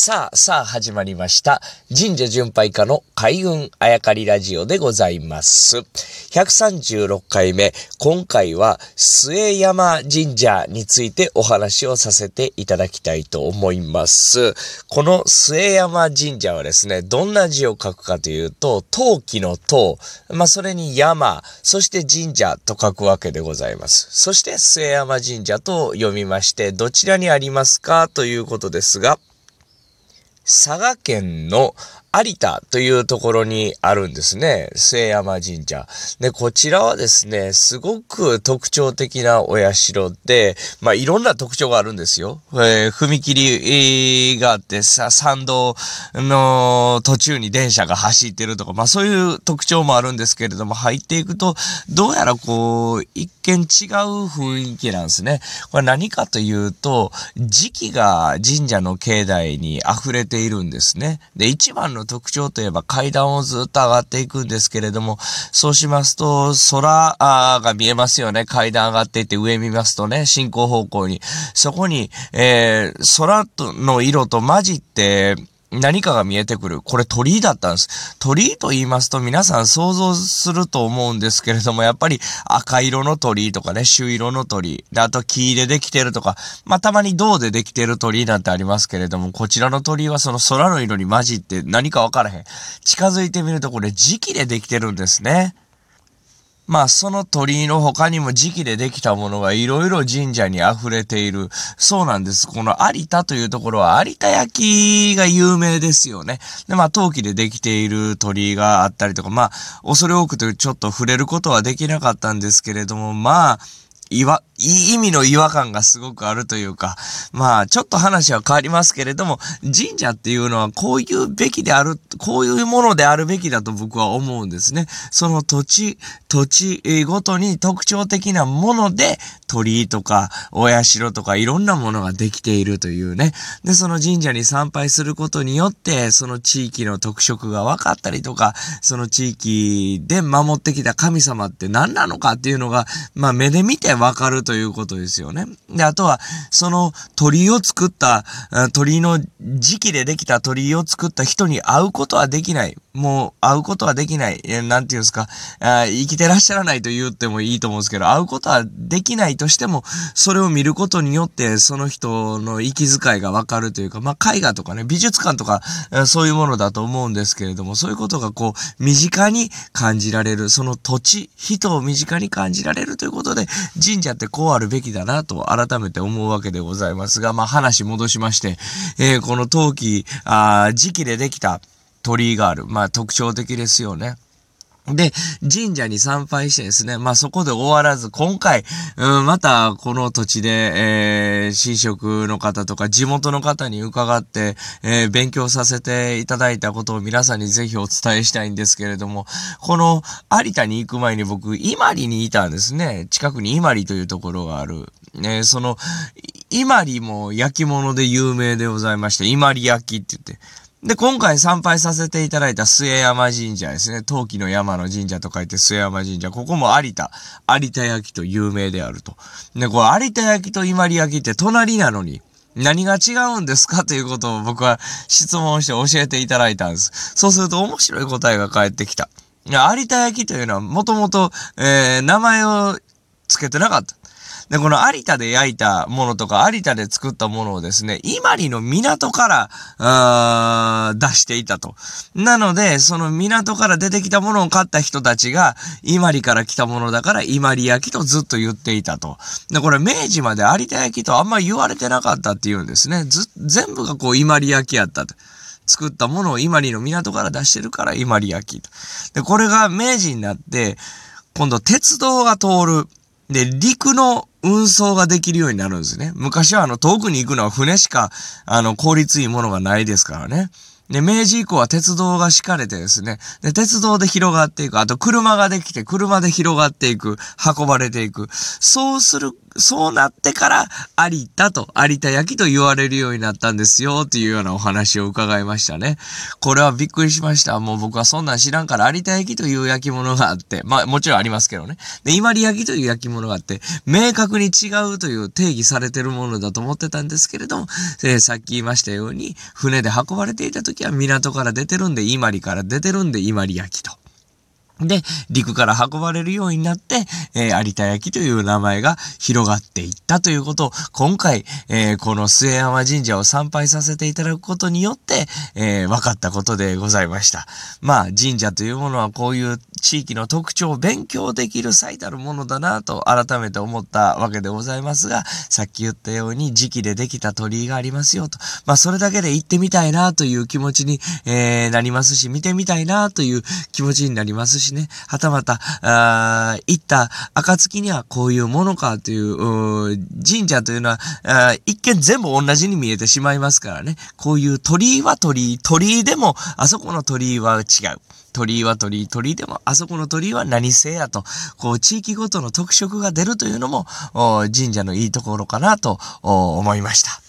さあ、さあ始まりました。神社巡拝家の開運あやかりラジオでございます。136回目、今回は末山神社についてお話をさせていただきたいと思います。この末山神社はですね、どんな字を書くかというと、陶器の陶、まあそれに山、そして神社と書くわけでございます。そして末山神社と読みまして、どちらにありますかということですが、佐賀県の有田というところにあるんですね。末山神社。で、こちらはですね、すごく特徴的なお社で、まあ、いろんな特徴があるんですよ。えー、踏切があってさ、参道の途中に電車が走ってるとか、まあ、そういう特徴もあるんですけれども、入っていくと、どうやらこう、一見違う雰囲気なんですね。これ何かというと、時期が神社の境内に溢れているんですね。で、一番の特徴といえば階段をずっと上がっていくんですけれども、そうしますと、空が見えますよね。階段上がっていって上見ますとね、進行方向に。そこに、えー、空の色と混じって、何かが見えてくる。これ鳥居だったんです。鳥居と言いますと皆さん想像すると思うんですけれども、やっぱり赤色の鳥居とかね、朱色の鳥居。で、あと木でできてるとか、まあ、たまに銅でできてる鳥居なんてありますけれども、こちらの鳥居はその空の色に混じって何かわからへん。近づいてみるとこれ磁気でできてるんですね。まあその鳥居の他にも時期でできたものがいろいろ神社に溢れている。そうなんです。この有田というところは有田焼が有名ですよね。で、まあ陶器でできている鳥居があったりとか、まあ恐れ多くてちょっと触れることはできなかったんですけれども、まあ、いわ、いい意味の違和感がすごくあるというか、まあ、ちょっと話は変わりますけれども、神社っていうのはこういうべきである、こういうものであるべきだと僕は思うんですね。その土地、土地ごとに特徴的なもので、鳥居とか、お社とかいろんなものができているというね。で、その神社に参拝することによって、その地域の特色が分かったりとか、その地域で守ってきた神様って何なのかっていうのが、まあ目で見てわかるということですよね。で、あとは、その鳥居を作った、鳥の時期でできた鳥居を作った人に会うことはできない。もう会うことはできない。なんていうんですかあ、生きてらっしゃらないと言ってもいいと思うんですけど、会うことはできないとしても、それを見ることによって、その人の息遣いがわかるというか、まあ、絵画とかね、美術館とか、そういうものだと思うんですけれども、そういうことがこう、身近に感じられる、その土地、人を身近に感じられるということで、神社ってこうあるべきだなと改めて思うわけでございますが、まあ、話戻しまして、えー、この陶器、あ時期でできた、鳥居がある。まあ特徴的ですよね。で、神社に参拝してですね、まあそこで終わらず、今回、うん、またこの土地で、えー、新職の方とか地元の方に伺って、えー、勉強させていただいたことを皆さんにぜひお伝えしたいんですけれども、この有田に行く前に僕、伊万里にいたんですね。近くに伊万里というところがある。ね、その、伊万里も焼き物で有名でございまして、伊万里焼きって言って、で、今回参拝させていただいた末山神社ですね。陶器の山の神社と書いて末山神社。ここも有田。有田焼と有名であると。で、これ有田焼と伊万里焼って隣なのに、何が違うんですかということを僕は質問して教えていただいたんです。そうすると面白い答えが返ってきた。有田焼というのはもともと、えー、名前を付けてなかった。で、この有田で焼いたものとか、有田で作ったものをですね、伊万里の港から、あ出していたと。なので、その港から出てきたものを買った人たちが、伊万里から来たものだから、伊万里焼きとずっと言っていたと。で、これ明治まで有田焼きとあんまり言われてなかったって言うんですね。ず、全部がこう伊万里焼きやったと。作ったものを伊万里の港から出してるから伊万里焼きと。で、これが明治になって、今度鉄道が通る。で、陸の運送ができるようになるんですね。昔はあの遠くに行くのは船しか、あの効率いいものがないですからね。で、明治以降は鉄道が敷かれてですね、で、鉄道で広がっていく。あと車ができて、車で広がっていく。運ばれていく。そうする、そうなってから、有田と、有田焼と言われるようになったんですよ、っていうようなお話を伺いましたね。これはびっくりしました。もう僕はそんなん知らんから、有田焼という焼き物があって、まあもちろんありますけどね。で、伊万里焼という焼き物があって、明確に違うという定義されてるものだと思ってたんですけれども、えー、さっき言いましたように、船で運ばれていた時は港から出てるんで、伊万里から出てるんで、伊万里焼きと。で、陸から運ばれるようになって、えー、有田焼という名前が広がっていったということを、今回、えー、この末山神社を参拝させていただくことによって、えー、分かったことでございました。まあ、神社というものはこういう地域の特徴を勉強できる最たるものだなと改めて思ったわけでございますが、さっき言ったように時期でできた鳥居がありますよと。まあ、それだけで行ってみたいなという気持ちに、えー、なりますし、見てみたいなという気持ちになりますし、しね、はたまた、あ行った暁にはこういうものかという、う神社というのはあ、一見全部同じに見えてしまいますからね、こういう鳥居は鳥居、鳥居でもあそこの鳥居は違う。鳥居は鳥居、鳥居でもあそこの鳥居は何せやと、こう地域ごとの特色が出るというのも、神社のいいところかなと思いました。